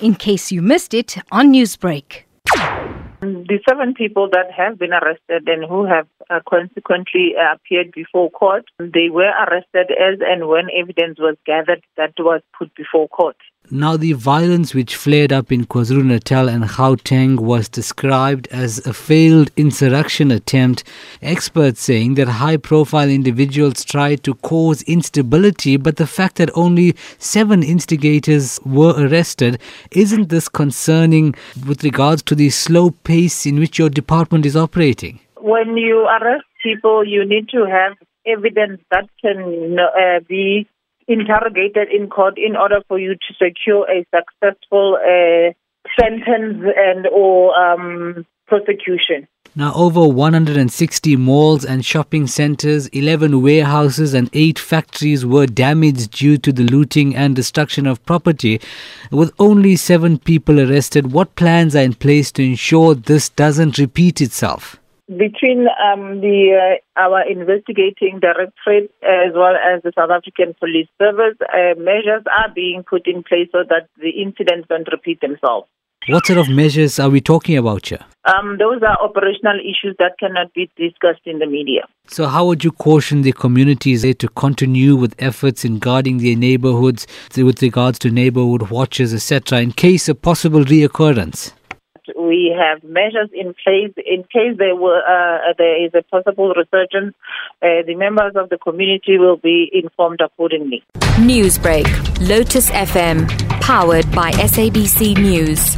in case you missed it on Newsbreak. The seven people that have been arrested and who have uh, consequently uh, appeared before court, they were arrested as and when evidence was gathered that was put before court. Now, the violence which flared up in KwaZulu Natal and Gauteng was described as a failed insurrection attempt. Experts saying that high profile individuals tried to cause instability, but the fact that only seven instigators were arrested isn't this concerning with regards to the slow pace in which your department is operating? When you arrest people, you need to have evidence that can uh, be interrogated in court in order for you to secure a successful uh, sentence and or um, prosecution. Now, over 160 malls and shopping centers, 11 warehouses, and 8 factories were damaged due to the looting and destruction of property. With only 7 people arrested, what plans are in place to ensure this doesn't repeat itself? Between um, the uh, our investigating directorate as well as the South African Police Service, uh, measures are being put in place so that the incidents don't repeat themselves. What sort of measures are we talking about here? Um, those are operational issues that cannot be discussed in the media. So, how would you caution the communities to continue with efforts in guarding their neighborhoods with regards to neighborhood watches, etc., in case of possible reoccurrence? We have measures in place in case there were uh, there is a possible resurgence. Uh, the members of the community will be informed accordingly. Newsbreak, Lotus FM, powered by SABC News.